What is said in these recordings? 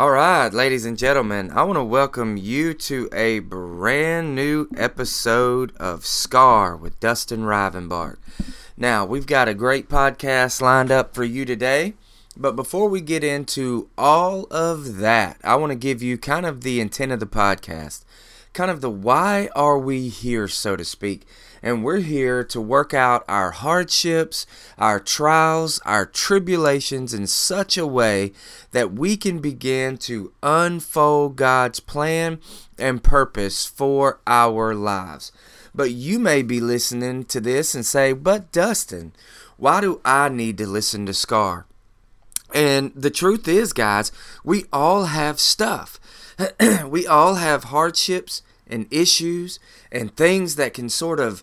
All right, ladies and gentlemen, I want to welcome you to a brand new episode of Scar with Dustin Rivenbark. Now, we've got a great podcast lined up for you today, but before we get into all of that, I want to give you kind of the intent of the podcast, kind of the why are we here, so to speak and we're here to work out our hardships, our trials, our tribulations in such a way that we can begin to unfold God's plan and purpose for our lives. But you may be listening to this and say, But Dustin, why do I need to listen to Scar? And the truth is, guys, we all have stuff. we all have hardships and issues and things that can sort of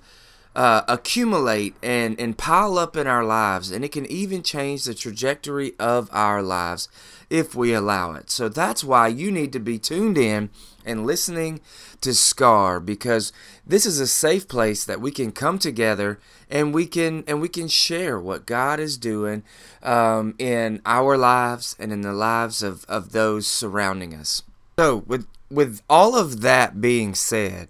uh, accumulate and, and pile up in our lives, and it can even change the trajectory of our lives if we allow it. So that's why you need to be tuned in and listening to Scar because this is a safe place that we can come together and we can and we can share what God is doing um, in our lives and in the lives of, of those surrounding us. So with with all of that being said,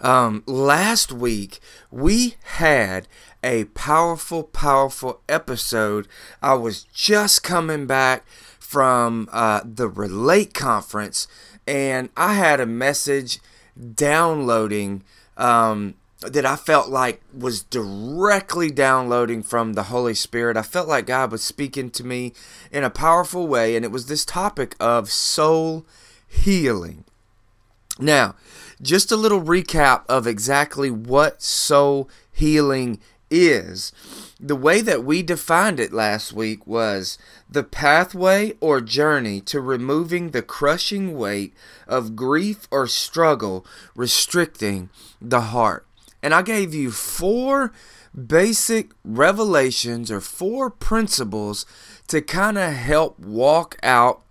um, last week we had a powerful, powerful episode. I was just coming back from uh, the Relate conference, and I had a message downloading um, that I felt like was directly downloading from the Holy Spirit. I felt like God was speaking to me in a powerful way, and it was this topic of soul healing. Now, just a little recap of exactly what soul healing is. The way that we defined it last week was the pathway or journey to removing the crushing weight of grief or struggle restricting the heart. And I gave you four basic revelations or four principles to kind of help walk out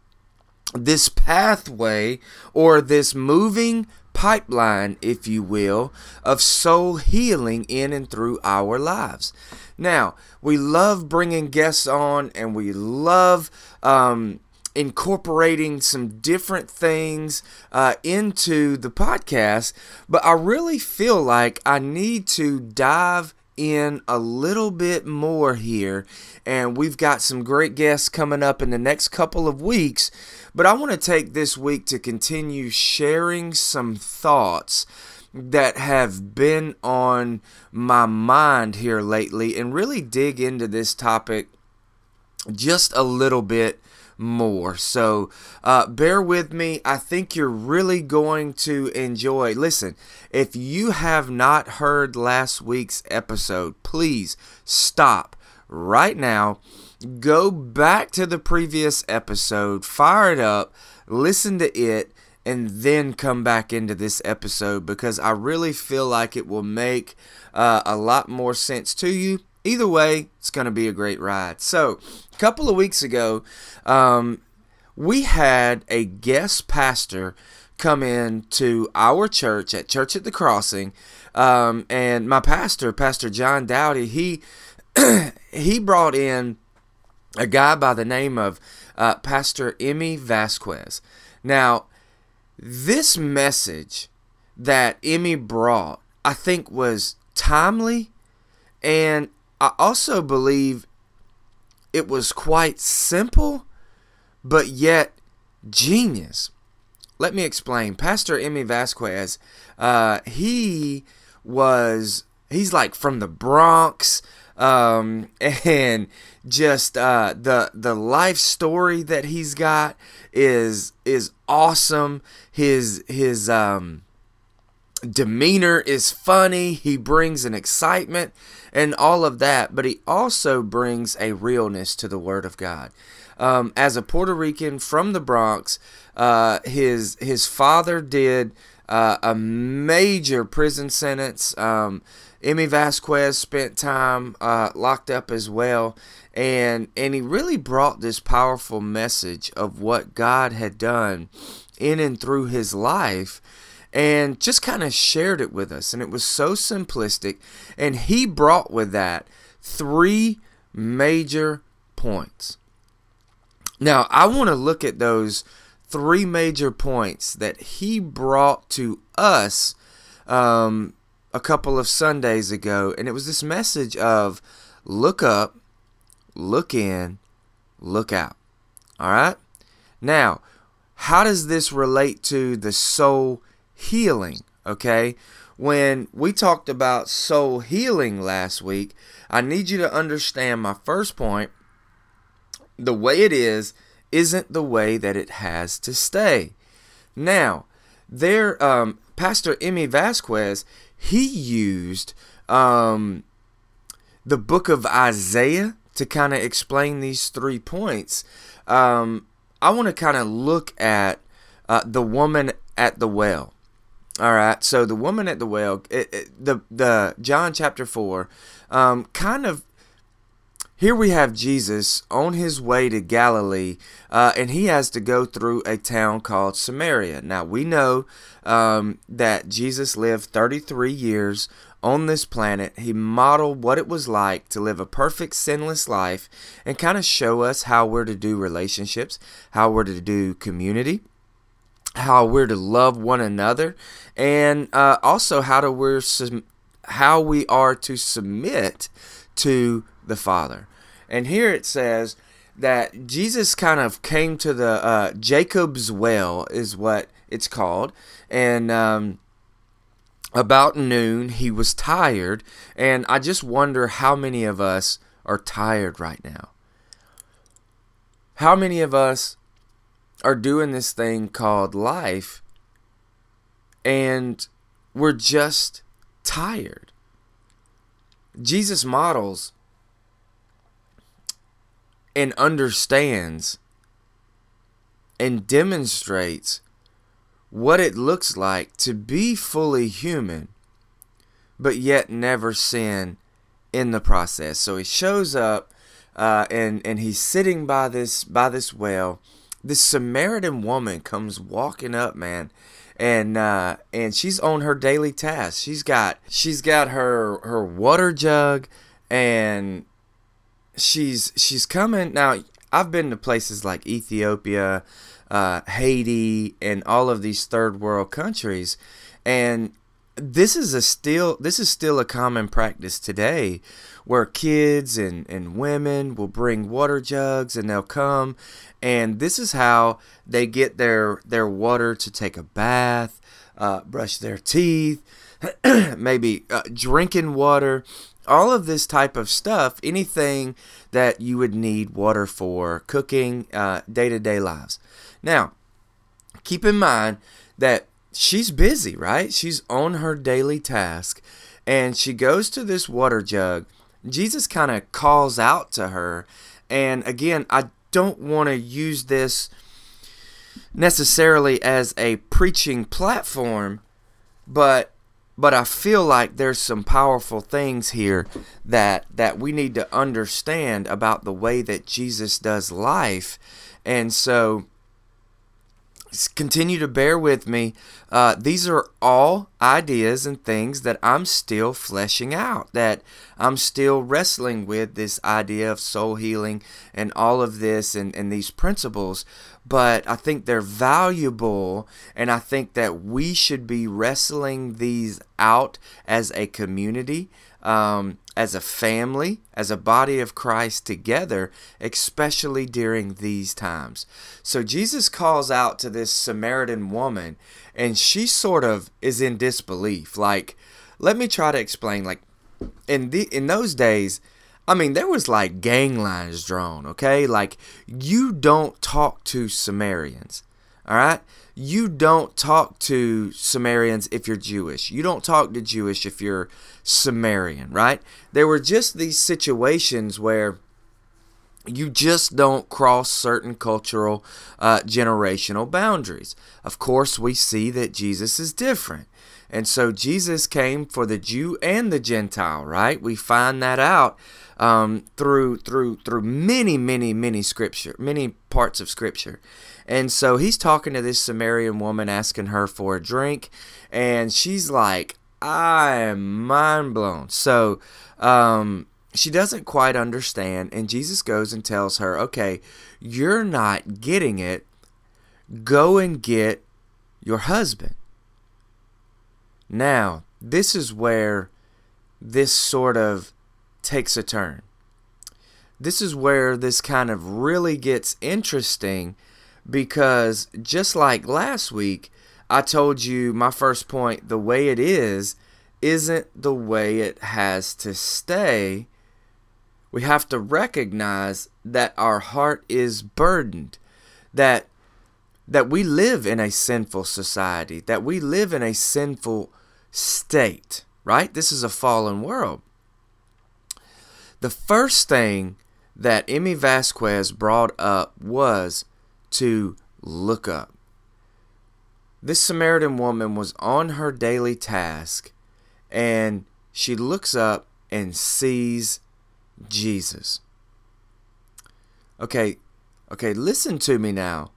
this pathway or this moving pipeline, if you will, of soul healing in and through our lives. Now, we love bringing guests on and we love um, incorporating some different things uh, into the podcast, but I really feel like I need to dive in a little bit more here. And we've got some great guests coming up in the next couple of weeks. But I want to take this week to continue sharing some thoughts that have been on my mind here lately and really dig into this topic just a little bit more. So uh, bear with me. I think you're really going to enjoy. Listen, if you have not heard last week's episode, please stop right now. Go back to the previous episode, fire it up, listen to it, and then come back into this episode because I really feel like it will make uh, a lot more sense to you either way, it's going to be a great ride. So, a couple of weeks ago, um, we had a guest pastor come in to our church at Church at the Crossing, um, and my pastor, Pastor John Dowdy, he he brought in a guy by the name of uh, Pastor Emmy Vasquez. Now, this message that Emmy brought, I think, was timely and I also believe it was quite simple, but yet genius. Let me explain. Pastor Emmy Vasquez, uh, he was, he's like from the Bronx, um, and just uh, the the life story that he's got is is awesome. His his um, demeanor is funny. He brings an excitement and all of that, but he also brings a realness to the Word of God. Um, as a Puerto Rican from the Bronx, uh, his his father did uh, a major prison sentence. Um, Emmy Vasquez spent time uh, locked up as well, and and he really brought this powerful message of what God had done in and through his life and just kind of shared it with us. And it was so simplistic. And he brought with that three major points. Now, I want to look at those three major points that he brought to us um, a couple of Sundays ago, and it was this message of look up, look in, look out. All right? Now, how does this relate to the soul healing? Okay? When we talked about soul healing last week, I need you to understand my first point. The way it is isn't the way that it has to stay. Now, there, um, Pastor Emmy Vasquez, he used um, the book of Isaiah to kind of explain these three points. Um, I want to kind of look at uh, the woman at the well. All right, so the woman at the well, it, it, the the John chapter four, um, kind of. Here we have Jesus on his way to Galilee, uh, and he has to go through a town called Samaria. Now we know um, that Jesus lived 33 years on this planet. He modeled what it was like to live a perfect, sinless life, and kind of show us how we're to do relationships, how we're to do community how we're to love one another, and uh, also how to we're how we are to submit to the Father. And here it says that Jesus kind of came to the uh, Jacob's well, is what it's called, and um, about noon he was tired, and I just wonder how many of us are tired right now. How many of us are doing this thing called life and we're just tired. Jesus models and understands and demonstrates what it looks like to be fully human but yet never sin in the process. So he shows up uh, and and he's sitting by this by this well this Samaritan woman comes walking up, man, and uh, and she's on her daily task. She's got she's got her her water jug, and she's she's coming now. I've been to places like Ethiopia, uh, Haiti, and all of these third world countries, and this is a still this is still a common practice today where kids and, and women will bring water jugs and they'll come and this is how they get their their water to take a bath uh, brush their teeth maybe uh, drinking water all of this type of stuff anything that you would need water for cooking uh, day-to-day lives now keep in mind that she's busy, right? She's on her daily task and she goes to this water jug. Jesus kind of calls out to her. And again, I don't want to use this necessarily as a preaching platform, but but I feel like there's some powerful things here that that we need to understand about the way that Jesus does life. And so continue to bear with me. Uh, these are all ideas and things that I'm still fleshing out, that I'm still wrestling with this idea of soul healing and all of this and, and these principles. But I think they're valuable, and I think that we should be wrestling these out as a community um, as a family, as a body of Christ together, especially during these times. So Jesus calls out to this Samaritan woman, and she sort of is in disbelief. Like, let me try to explain. Like, in the in those days, I mean, there was like gang lines drawn. Okay, like you don't talk to Samaritans. All right you don't talk to Samaritans if you're Jewish. You don't talk to Jewish if you're Samaritan, right? There were just these situations where you just don't cross certain cultural uh, generational boundaries. Of course, we see that Jesus is different. And so Jesus came for the Jew and the Gentile, right? We find that out um, through through through many, many, many scripture, many parts of scripture. And so he's talking to this Samaritan woman, asking her for a drink, and she's like, I am mind blown. So um, she doesn't quite understand, and Jesus goes and tells her, Okay, you're not getting it. Go and get your husband. Now, this is where this sort of takes a turn. This is where this kind of really gets interesting because just like last week, I told you my first point the way it is isn't the way it has to stay. We have to recognize that our heart is burdened, that that we live in a sinful society, that we live in a sinful state, right? This is a fallen world. The first thing that Emmy Vasquez brought up was to look up. This Samaritan woman was on her daily task and she looks up and sees Jesus. Okay, okay, listen to me now.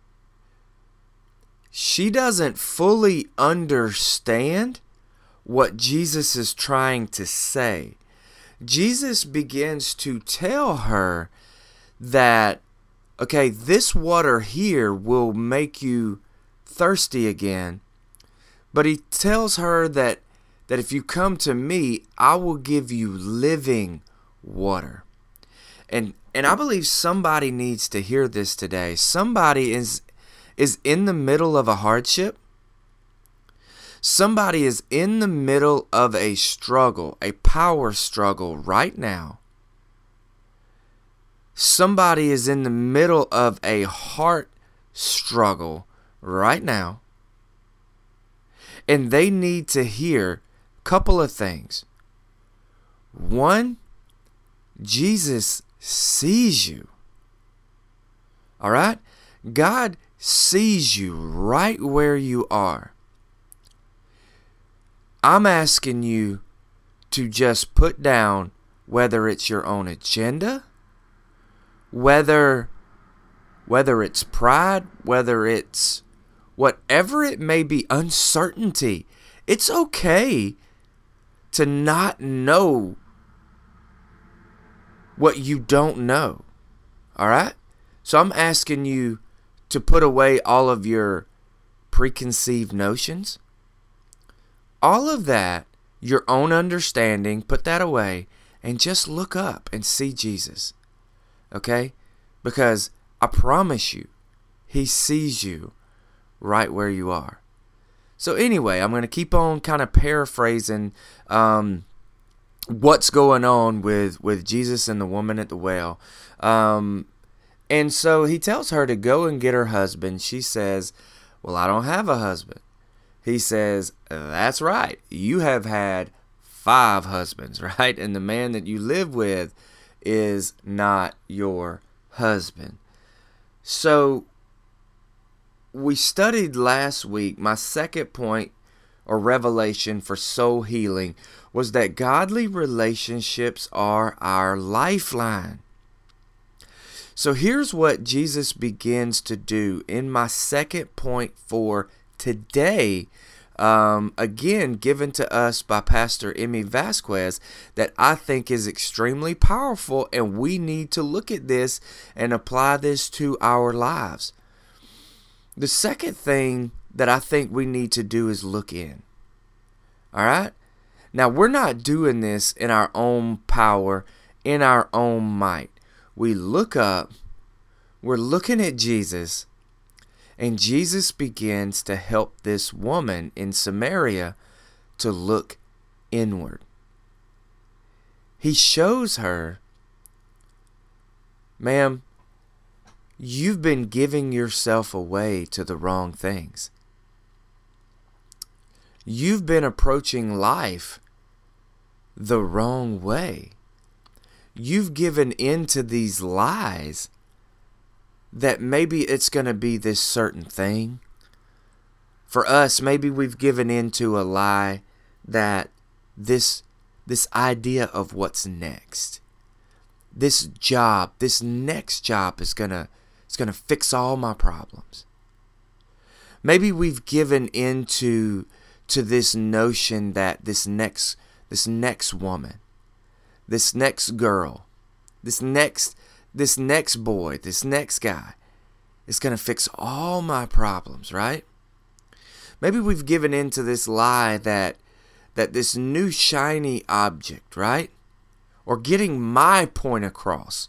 She doesn't fully understand what Jesus is trying to say. Jesus begins to tell her that, okay, this water here will make you thirsty again. But he tells her that, that if you come to me, I will give you living water. And, and I believe somebody needs to hear this today. Somebody is, is in the middle of a hardship Somebody is in the middle of a struggle, a power struggle right now. Somebody is in the middle of a heart struggle right now. And they need to hear a couple of things. One, Jesus sees you. All right? God sees you right where you are. I'm asking you to just put down whether it's your own agenda, whether whether it's pride, whether it's whatever it may be, uncertainty. It's okay to not know what you don't know. All right? So I'm asking you to put away all of your preconceived notions all of that, your own understanding, put that away and just look up and see Jesus. Okay? Because I promise you, He sees you right where you are. So, anyway, I'm going to keep on kind of paraphrasing um, what's going on with, with Jesus and the woman at the well. Um, and so he tells her to go and get her husband. She says, Well, I don't have a husband he says, That's right. You have had five husbands, right? And the man that you live with is not your husband. So, we studied last week. My second point or revelation for soul healing was that godly relationships are our lifeline. So here's what Jesus begins to do in my second point for today, um, again, given to us by Pastor Emmy Vasquez, that I think is extremely powerful, and we need to look at this and apply this to our lives. The second thing that I think we need to do is look in. All right? Now, we're not doing this in our own power, in our own might. We look up, we're looking at Jesus, and Jesus begins to help this woman in Samaria to look inward. He shows her, ma'am, you've been giving yourself away to the wrong things. You've been approaching life the wrong way. You've given in to these lies that maybe it's going to be this certain thing. For us, maybe we've given in to a lie that this this idea of what's next. This job, this next job is going to it's going to fix all my problems. Maybe we've given into to this notion that this next this next woman, this next girl, this next this next boy, this next guy, is going to fix all my problems, right? Maybe we've given in to this lie that that this new shiny object, right? Or getting my point across.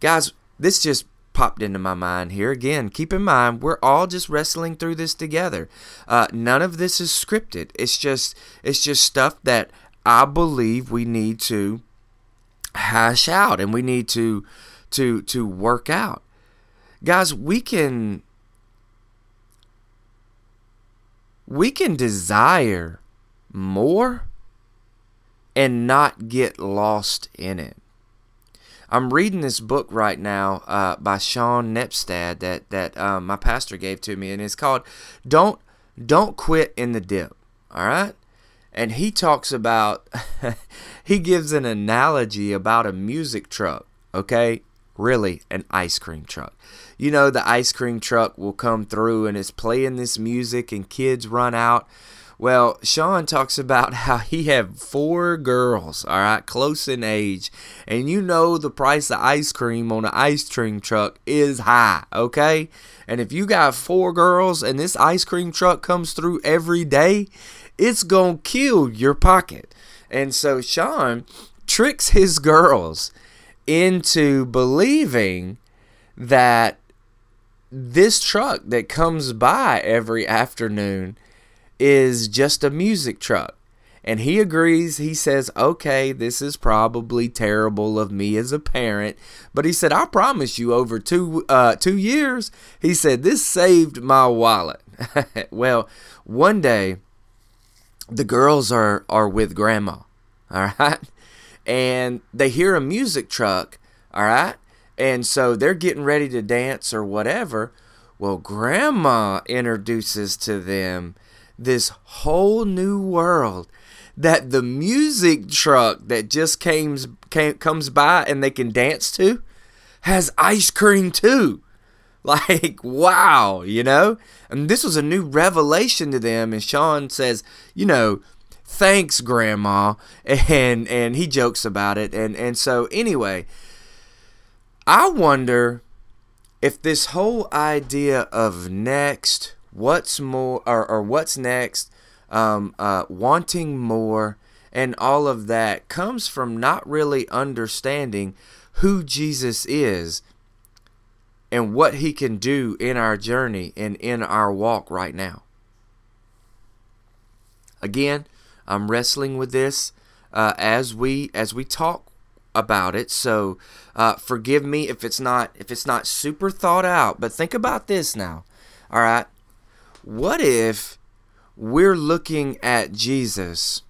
Guys, this just popped into my mind here. Again, keep in mind, we're all just wrestling through this together. Uh, none of this is scripted. It's just it's just stuff that I believe we need to hash out and we need to to to work out. Guys, we can we can desire more and not get lost in it. I'm reading this book right now uh, by Sean Nepstad that that um, my pastor gave to me, and it's called "Don't Don't Quit in the Dip." All right, and he talks about he gives an analogy about a music truck. Okay, really an ice cream truck. You know, the ice cream truck will come through and it's playing this music, and kids run out well, Sean talks about how he had four girls, all right, close in age, and you know the price of ice cream on an ice cream truck is high, okay? And if you got four girls and this ice cream truck comes through every day, it's going to kill your pocket. And so Sean tricks his girls into believing that this truck that comes by every afternoon is just a music truck. And he agrees. He says, okay, this is probably terrible of me as a parent. But he said, I promise you, over two, uh, two years, he said, this saved my wallet. well, one day, the girls are, are with grandma, all right? And they hear a music truck, all right? And so they're getting ready to dance or whatever. Well, grandma introduces to them this whole new world that the music truck that just came, came comes by and they can dance to has ice cream too. Like, wow, you know? And this was a new revelation to them. And Sean says, you know, thanks, Grandma. And and he jokes about it. And and so anyway, I wonder if this whole idea of next what's more or, or what's next, um, uh, wanting more, and all of that comes from not really understanding who Jesus is and what he can do in our journey and in our walk right now. Again, I'm wrestling with this uh, as we as we talk about it. So uh, forgive me if it's not if it's not super thought out. But think about this now. All right, what if we're looking at Jesus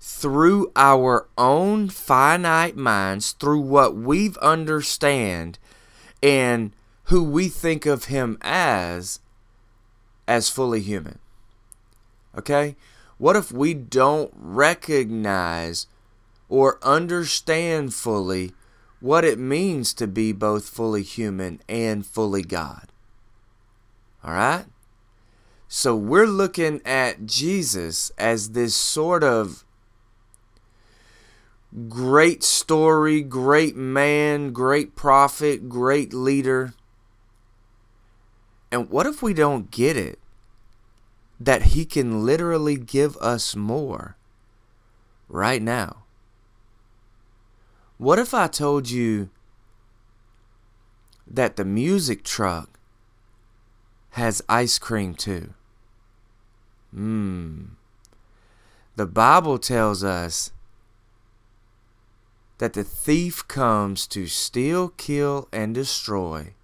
through our own finite minds, through what we've understand and who we think of him as as fully human? Okay? What if we don't recognize or understand fully what it means to be both fully human and fully God? All right? So we're looking at Jesus as this sort of great story, great man, great prophet, great leader. And what if we don't get it? That he can literally give us more right now. What if I told you that the music truck has ice cream too? Hmm. The Bible tells us that the thief comes to steal, kill, and destroy.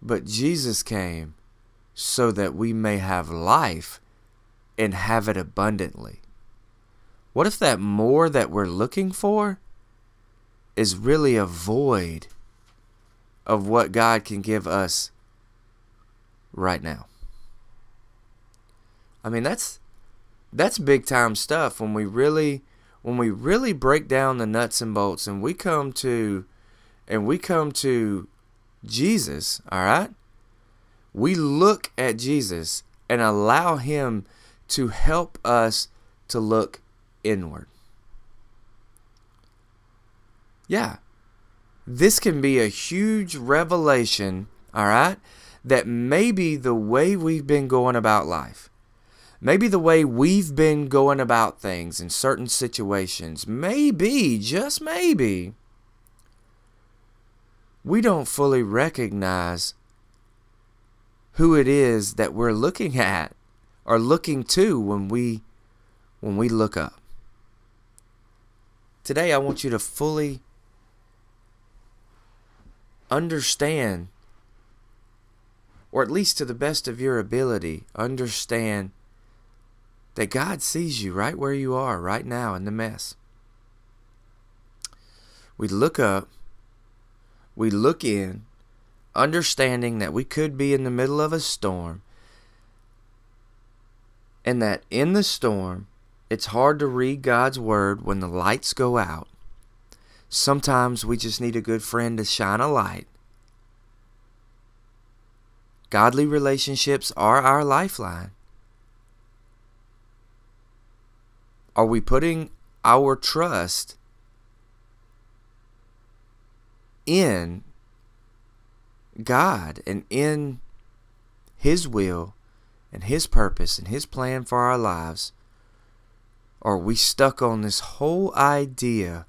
But Jesus came so that we may have life and have it abundantly. What if that more that we're looking for is really a void of what God can give us right now? I mean, that's that's big time stuff when we really when we really break down the nuts and bolts and we come to and we come to Jesus, all right? We look at Jesus and allow him to help us to look inward. Yeah. this can be a huge revelation, all right, that maybe the way we've been going about life, maybe the way we've been going about things in certain situations, maybe, just maybe, we don't fully recognize who it is that we're looking at or looking to when we when we look up. Today I want you to fully understand or at least to the best of your ability understand that God sees you right where you are right now in the mess. We look up, we look in, understanding that we could be in the middle of a storm, and that in the storm, it's hard to read God's Word when the lights go out. Sometimes we just need a good friend to shine a light. Godly relationships are our lifeline. Are we putting our trust in God and in His will and His purpose and His plan for our lives? Are we stuck on this whole idea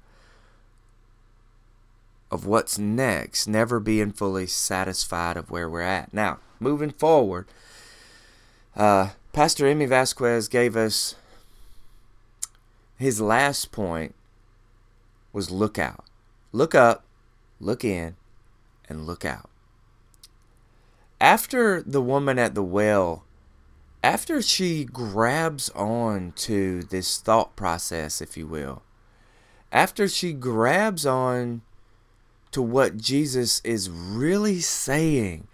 of what's next, never being fully satisfied of where we're at? Now, moving forward, uh, Pastor Emmy Vasquez gave us his last point was look out. Look up, look in, and look out after the woman at the well, after she grabs on to this thought process, if you will, after she grabs on to what Jesus is really saying,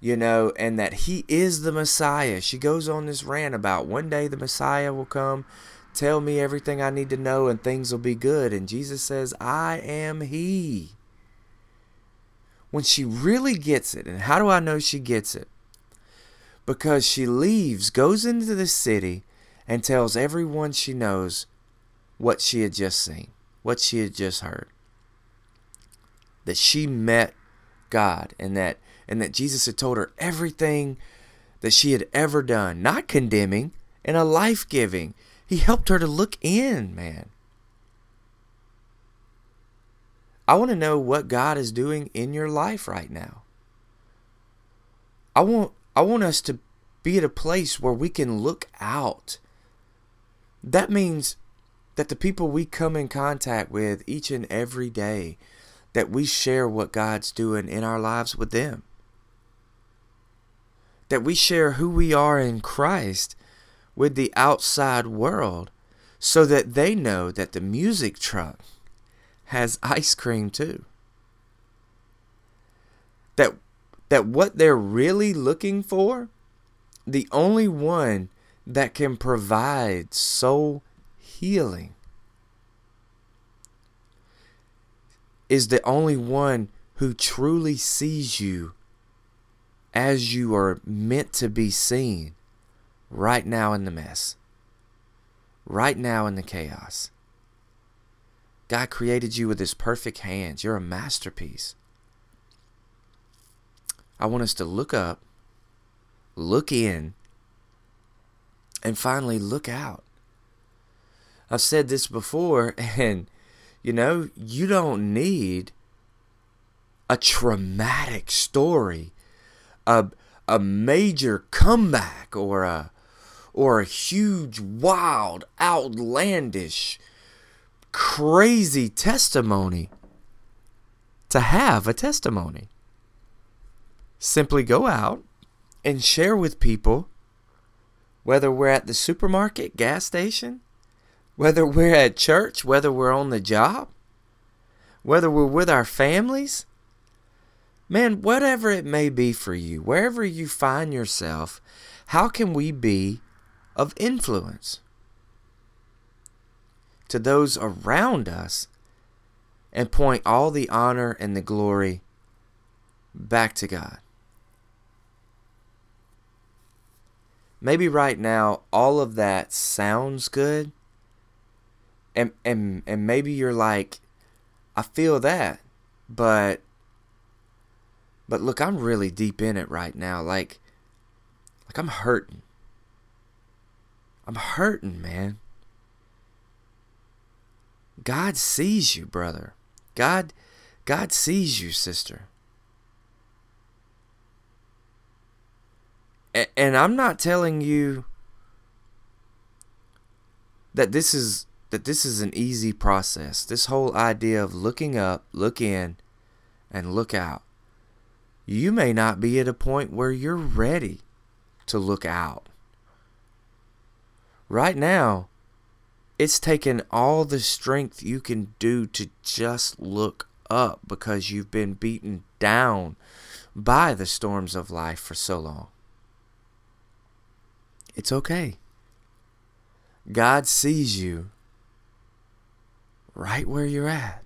you know, and that he is the Messiah, she goes on this rant about one day the Messiah will come, tell me everything I need to know, and things will be good. And Jesus says, I am he when she really gets it. And how do I know she gets it? Because she leaves, goes into the city, and tells everyone she knows what she had just seen, what she had just heard. That she met God and that and that Jesus had told her everything that she had ever done, not condemning, and a life giving. He helped her to look in, man. I want to know what God is doing in your life right now. I want I want us to be at a place where we can look out. That means that the people we come in contact with each and every day that we share what God's doing in our lives with them. That we share who we are in Christ with the outside world so that they know that the music truck has ice cream too. That that what they're really looking for, the only one that can provide soul healing is the only one who truly sees you as you are meant to be seen right now in the mess, right now in the chaos. God created you with his perfect hands. You're a masterpiece. I want us to look up, look in, and finally look out. I've said this before, and you know, you don't need a traumatic story, a, a major comeback, or a or a huge, wild, outlandish crazy testimony to have a testimony. Simply go out and share with people, whether we're at the supermarket, gas station, whether we're at church, whether we're on the job, whether we're with our families. Man, whatever it may be for you, wherever you find yourself, how can we be of influence? to those around us and point all the honor and the glory back to God. Maybe right now all of that sounds good. And and and maybe you're like I feel that. but but look, I'm really deep in it right now. Like like I'm hurting. I'm hurting, man. God sees you, brother. God God sees you, sister. And I'm not telling you that this is that this is an easy process. This whole idea of looking up, look in, and look out. You may not be at a point where you're ready to look out. Right now, it's taken all the strength you can do to just look up because you've been beaten down by the storms of life for so long. It's okay. God sees you right where you're at.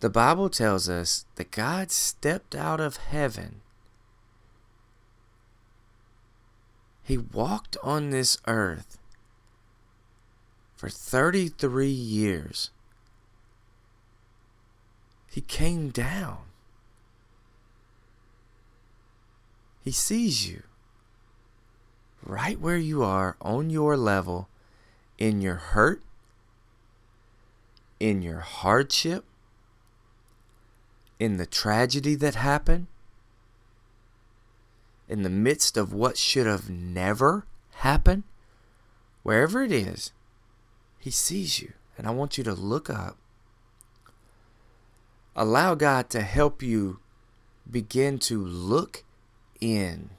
The Bible tells us that God stepped out of heaven. He walked on this earth for 33 years. He came down. He sees you right where you are on your level in your hurt, in your hardship, in the tragedy that happened, in the midst of what should have never happened, wherever it is, He sees you. And I want you to look up. Allow God to help you begin to look in.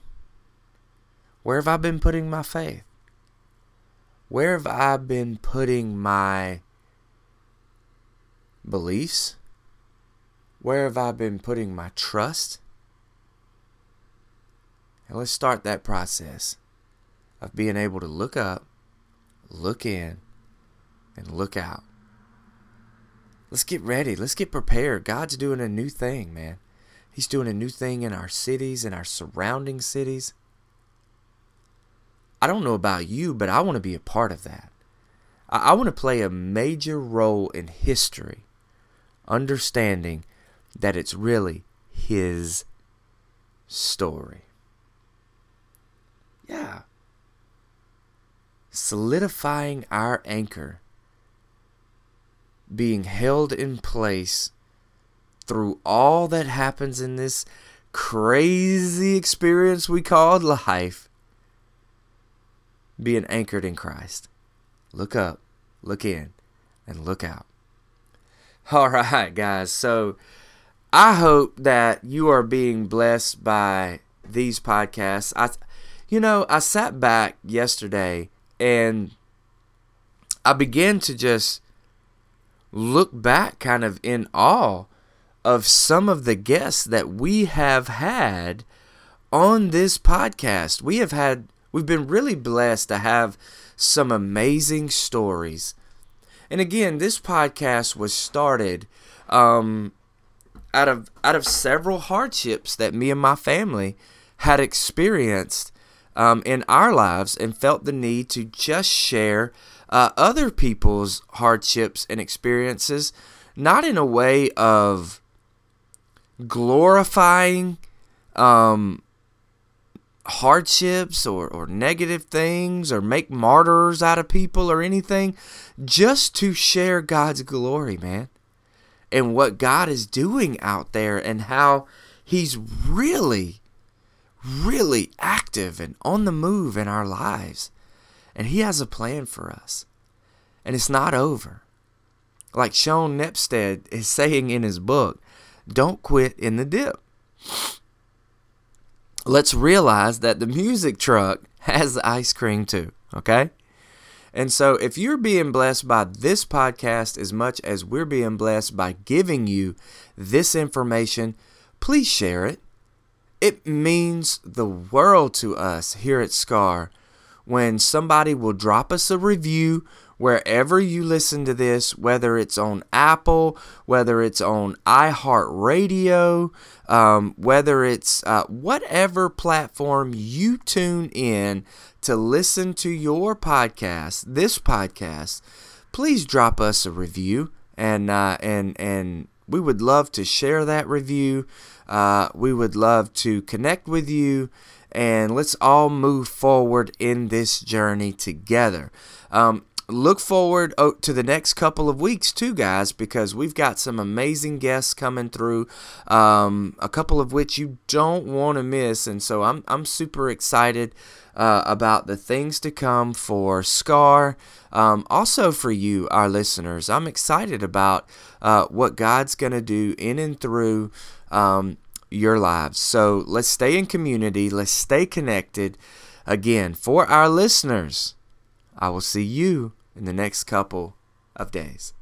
Where have I been putting my faith? Where have I been putting my beliefs? Where have I been putting my trust? And let's start that process of being able to look up, look in, and look out. Let's get ready. Let's get prepared. God's doing a new thing, man. He's doing a new thing in our cities, in our surrounding cities. I don't know about you, but I want to be a part of that. I, I want to play a major role in history, understanding that it's really his story. Yeah. Solidifying our anchor, being held in place through all that happens in this crazy experience we called life being anchored in Christ. Look up, look in, and look out. All right, guys. So I hope that you are being blessed by these podcasts. I, you know, I sat back yesterday and I began to just look back kind of in awe of some of the guests that we have had on this podcast. We have had We've been really blessed to have some amazing stories. And again, this podcast was started um, out of out of several hardships that me and my family had experienced um, in our lives, and felt the need to just share uh, other people's hardships and experiences, not in a way of glorifying um, hardships or, or negative things or make martyrs out of people or anything, just to share God's glory, man, and what God is doing out there and how He's really, really active and on the move in our lives. And He has a plan for us. And it's not over. Like Sean Nepstead is saying in his book, don't quit in the dip let's realize that the music truck has ice cream too, okay? And so, if you're being blessed by this podcast as much as we're being blessed by giving you this information, please share it. It means the world to us here at SCAR when somebody will drop us a review wherever you listen to this, whether it's on Apple, whether it's on iHeartRadio, um, whether it's uh, whatever platform you tune in to listen to your podcast, this podcast, please drop us a review and uh, and and we would love to share that review. Uh, we would love to connect with you, and let's all move forward in this journey together. Um, look forward oh, to the next couple of weeks too guys because we've got some amazing guests coming through um, a couple of which you don't want to miss and so i'm, I'm super excited uh, about the things to come for scar um, also for you our listeners i'm excited about uh, what god's going to do in and through um, your lives. So let's stay in community. Let's stay connected. Again for our listeners I will see you in the next couple of days.